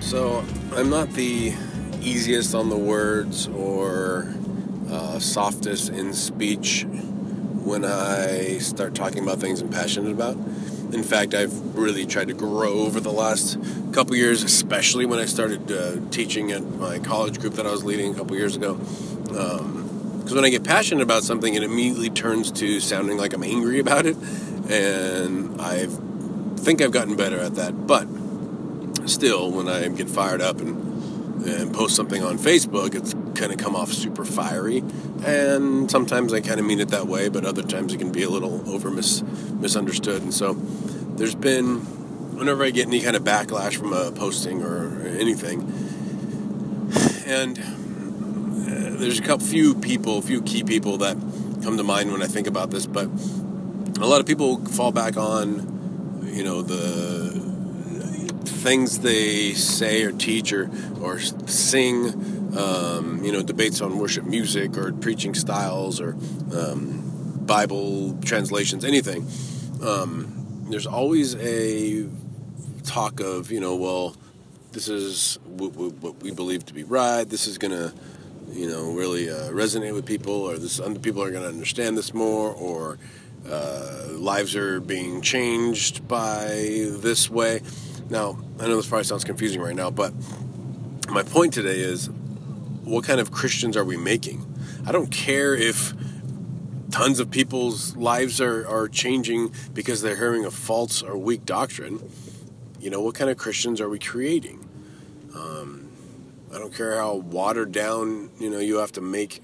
So, I'm not the easiest on the words or uh, softest in speech when I start talking about things I'm passionate about. In fact, I've really tried to grow over the last couple years, especially when I started uh, teaching at my college group that I was leading a couple years ago. Because when I get passionate about something, it immediately turns to sounding like I'm angry about it, and I think I've gotten better at that. But still, when I get fired up and, and post something on Facebook, it's kind of come off super fiery. And sometimes I kind of mean it that way, but other times it can be a little over mis- misunderstood. And so there's been, whenever I get any kind of backlash from a posting or anything, and there's a couple few people, a few key people that come to mind when I think about this, but a lot of people fall back on, you know, the things they say or teach or, or sing um, you know, debates on worship music or preaching styles or um, Bible translations, anything. Um, there's always a talk of, you know, well, this is what we believe to be right. This is going to, you know, really uh, resonate with people, or this people are going to understand this more, or uh, lives are being changed by this way. Now, I know this probably sounds confusing right now, but my point today is what kind of Christians are we making? I don't care if tons of people's lives are, are changing because they're hearing a false or weak doctrine. You know, what kind of Christians are we creating? Um, I don't care how watered down, you know, you have to make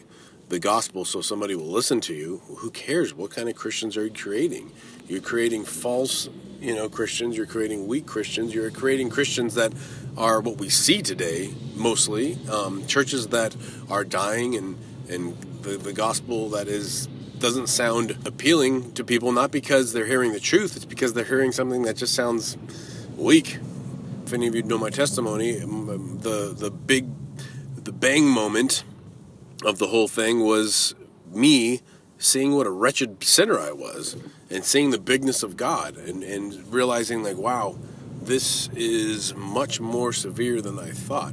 the gospel so somebody will listen to you. Who cares? What kind of Christians are you creating? You're creating false, you know, Christians. You're creating weak Christians. You're creating Christians that are what we see today, mostly um, churches that are dying, and and the, the gospel that is doesn't sound appealing to people, not because they're hearing the truth. It's because they're hearing something that just sounds weak. If any of you know my testimony, um, the the big the bang moment of the whole thing was me seeing what a wretched sinner I was and seeing the bigness of God and, and realizing like wow this is much more severe than I thought.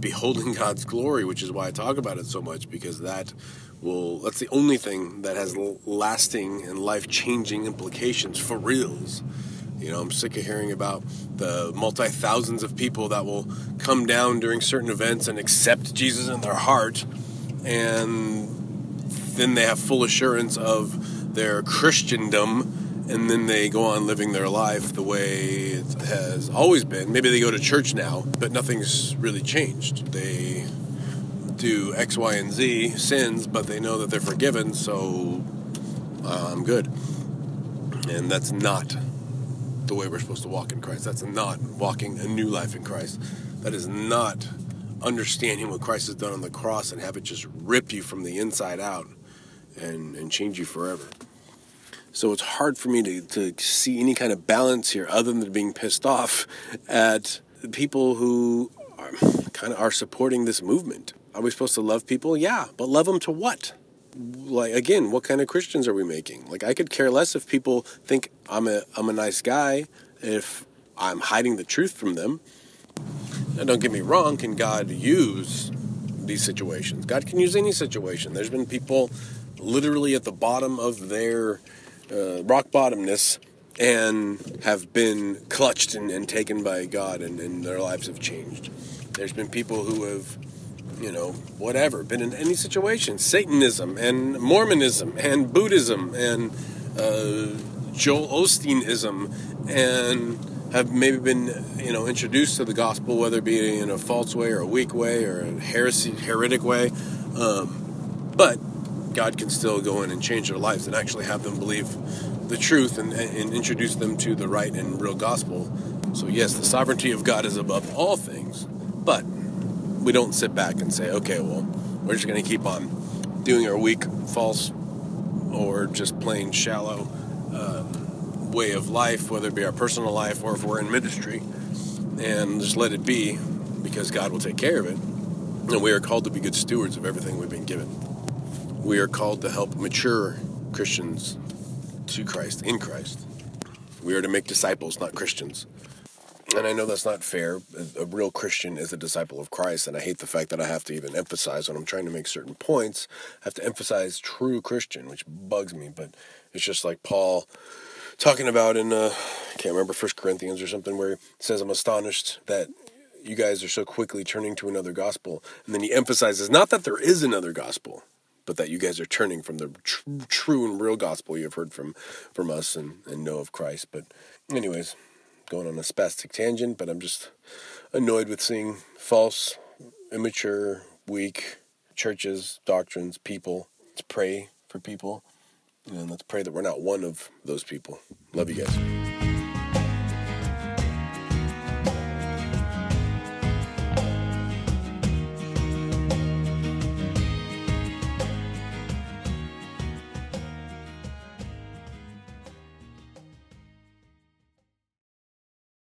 Beholding God's glory, which is why I talk about it so much, because that will, that's the only thing that has lasting and life changing implications for reals. You know, I'm sick of hearing about the multi thousands of people that will come down during certain events and accept Jesus in their heart, and then they have full assurance of their Christendom and then they go on living their life the way it has always been. Maybe they go to church now, but nothing's really changed. They do X, Y, and Z sins, but they know that they're forgiven, so uh, I'm good. And that's not the way we're supposed to walk in Christ. That's not walking a new life in Christ. That is not understanding what Christ has done on the cross and have it just rip you from the inside out and, and change you forever. So it's hard for me to, to see any kind of balance here other than being pissed off at people who are, kind of are supporting this movement. Are we supposed to love people? Yeah, but love them to what? Like again, what kind of Christians are we making? Like I could care less if people think I'm a I'm a nice guy if I'm hiding the truth from them. Now don't get me wrong, can God use these situations? God can use any situation. There's been people literally at the bottom of their uh, rock bottomness and have been clutched and, and taken by God and, and, their lives have changed. There's been people who have, you know, whatever, been in any situation Satanism and Mormonism and Buddhism and uh, Joel Osteenism and have maybe been, you know, introduced to the gospel, whether it be in a false way or a weak way or a heresy, heretic way. Um, but God can still go in and change their lives and actually have them believe the truth and, and introduce them to the right and real gospel. So, yes, the sovereignty of God is above all things, but we don't sit back and say, okay, well, we're just going to keep on doing our weak, false, or just plain shallow uh, way of life, whether it be our personal life or if we're in ministry, and just let it be because God will take care of it. And we are called to be good stewards of everything we've been given. We are called to help mature Christians to Christ, in Christ. We are to make disciples, not Christians. And I know that's not fair. A, real Christian is a disciple of Christ, and I hate the fact that I have to even emphasize when I'm trying to make certain points, I have to emphasize true Christian, which bugs me, but it's just like Paul talking about in uh, I can't remember First Corinthians or something where he says I'm astonished that you guys are so quickly turning to another gospel, and then he emphasizes not that there is another gospel, but that you guys are turning from the tr- true and real gospel you've heard from from us and, and know of Christ. But anyways, going on a spastic tangent, but I'm just annoyed with seeing false, immature, weak churches, doctrines, people. Let's pray for people. And let's pray that we're not one of those people. Love you guys.